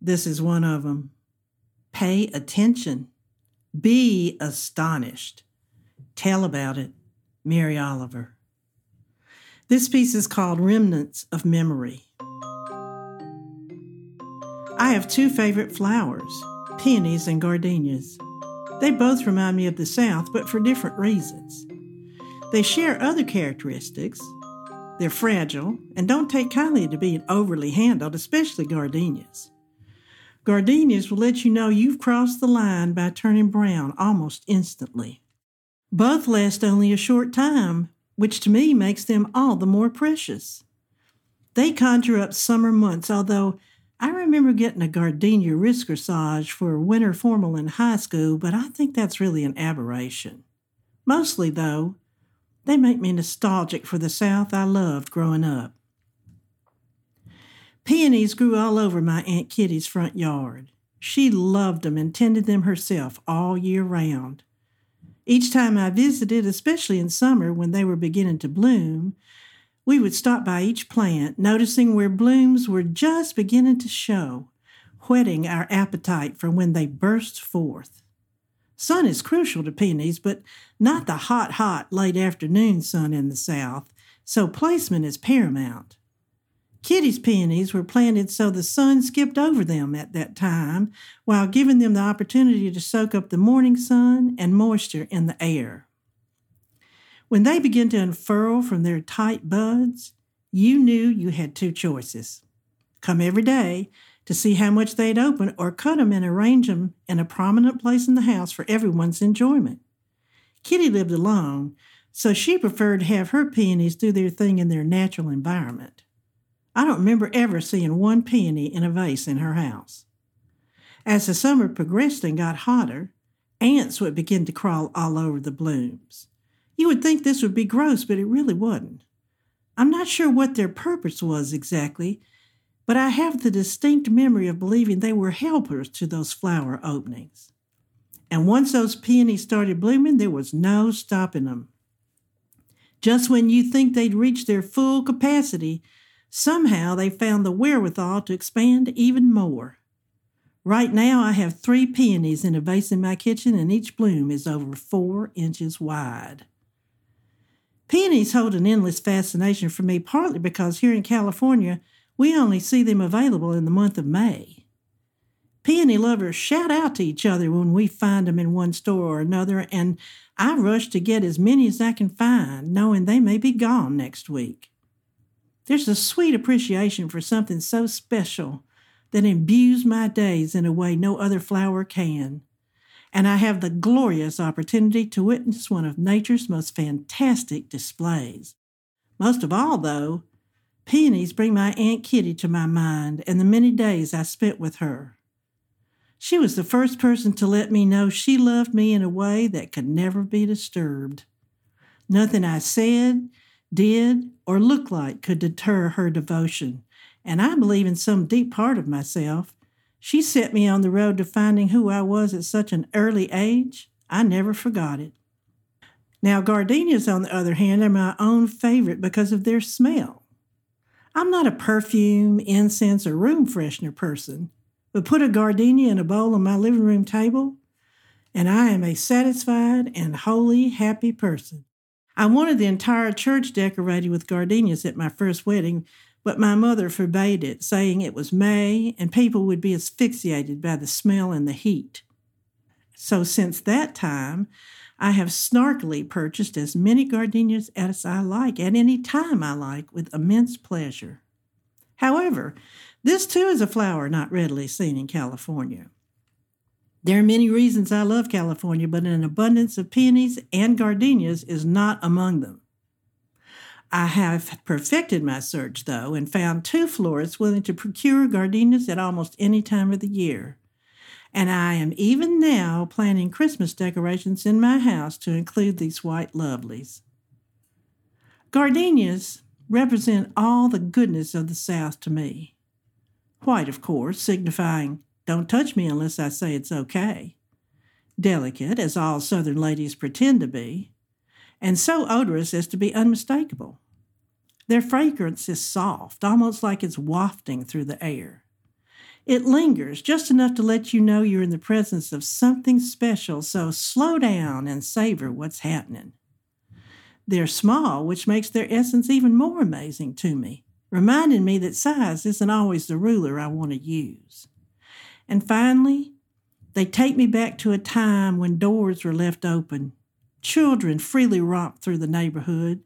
This is one of them. Pay attention. Be astonished. Tell about it. Mary Oliver. This piece is called Remnants of Memory. I have two favorite flowers, peonies and gardenias. They both remind me of the South, but for different reasons. They share other characteristics. They're fragile and don't take kindly to being overly handled, especially gardenias. Gardenias will let you know you've crossed the line by turning brown almost instantly. Both last only a short time, which to me makes them all the more precious. They conjure up summer months, although I remember getting a gardenia wrist corsage for winter formal in high school, but I think that's really an aberration. Mostly, though, they make me nostalgic for the South I loved growing up. Peonies grew all over my Aunt Kitty's front yard. She loved them and tended them herself all year round. Each time I visited, especially in summer when they were beginning to bloom, we would stop by each plant, noticing where blooms were just beginning to show, whetting our appetite for when they burst forth. Sun is crucial to peonies, but not the hot, hot late afternoon sun in the South, so placement is paramount. Kitty's peonies were planted so the sun skipped over them at that time while giving them the opportunity to soak up the morning sun and moisture in the air. When they began to unfurl from their tight buds, you knew you had two choices come every day to see how much they'd open, or cut them and arrange them in a prominent place in the house for everyone's enjoyment. Kitty lived alone, so she preferred to have her peonies do their thing in their natural environment. I don't remember ever seeing one peony in a vase in her house. As the summer progressed and got hotter, ants would begin to crawl all over the blooms. You would think this would be gross, but it really wasn't. I'm not sure what their purpose was exactly, but I have the distinct memory of believing they were helpers to those flower openings. And once those peonies started blooming, there was no stopping them. Just when you think they'd reached their full capacity, Somehow they found the wherewithal to expand even more. Right now, I have three peonies in a vase in my kitchen, and each bloom is over four inches wide. Peonies hold an endless fascination for me, partly because here in California, we only see them available in the month of May. Peony lovers shout out to each other when we find them in one store or another, and I rush to get as many as I can find, knowing they may be gone next week. There's a sweet appreciation for something so special that imbues my days in a way no other flower can. And I have the glorious opportunity to witness one of nature's most fantastic displays. Most of all, though, peonies bring my Aunt Kitty to my mind and the many days I spent with her. She was the first person to let me know she loved me in a way that could never be disturbed. Nothing I said, did, or looked like could deter her devotion. And I believe in some deep part of myself. She set me on the road to finding who I was at such an early age. I never forgot it. Now, gardenias, on the other hand, are my own favorite because of their smell. I'm not a perfume, incense, or room freshener person, but put a gardenia in a bowl on my living room table, and I am a satisfied and wholly happy person. I wanted the entire church decorated with gardenias at my first wedding, but my mother forbade it, saying it was May and people would be asphyxiated by the smell and the heat. So since that time, I have snarkily purchased as many gardenias as I like at any time I like with immense pleasure. However, this too is a flower not readily seen in California. There are many reasons I love California, but an abundance of peonies and gardenias is not among them. I have perfected my search, though, and found two florists willing to procure gardenias at almost any time of the year. And I am even now planning Christmas decorations in my house to include these white lovelies. Gardenias represent all the goodness of the South to me. White, of course, signifying don't touch me unless I say it's okay. Delicate, as all Southern ladies pretend to be, and so odorous as to be unmistakable. Their fragrance is soft, almost like it's wafting through the air. It lingers just enough to let you know you're in the presence of something special, so slow down and savor what's happening. They're small, which makes their essence even more amazing to me, reminding me that size isn't always the ruler I want to use. And finally, they take me back to a time when doors were left open, children freely romped through the neighborhood,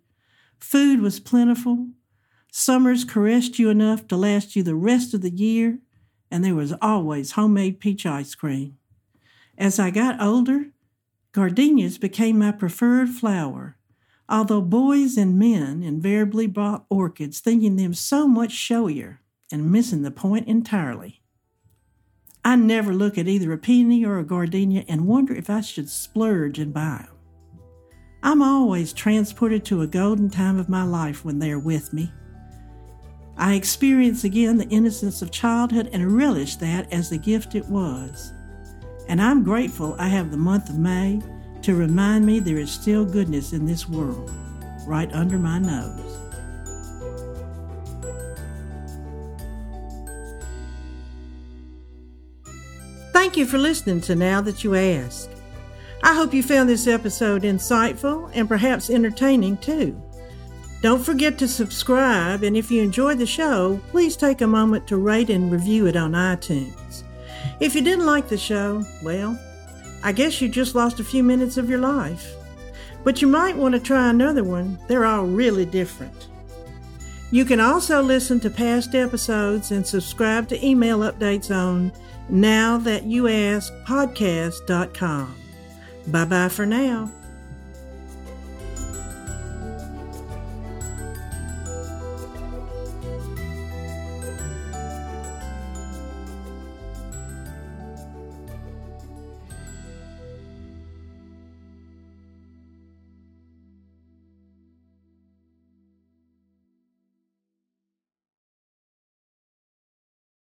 food was plentiful, summers caressed you enough to last you the rest of the year, and there was always homemade peach ice cream. As I got older, gardenias became my preferred flower although boys and men invariably bought orchids thinking them so much showier and missing the point entirely. I never look at either a peony or a gardenia and wonder if I should splurge and buy them. I'm always transported to a golden time of my life when they are with me. I experience again the innocence of childhood and relish that as the gift it was. And I'm grateful I have the month of May to remind me there is still goodness in this world, right under my nose. Thank you for listening to Now That You Ask. I hope you found this episode insightful and perhaps entertaining too. Don't forget to subscribe, and if you enjoyed the show, please take a moment to rate and review it on iTunes. If you didn't like the show, well, I guess you just lost a few minutes of your life. But you might want to try another one. They're all really different. You can also listen to past episodes and subscribe to email updates on nowthatyouaskpodcast.com. Bye bye for now.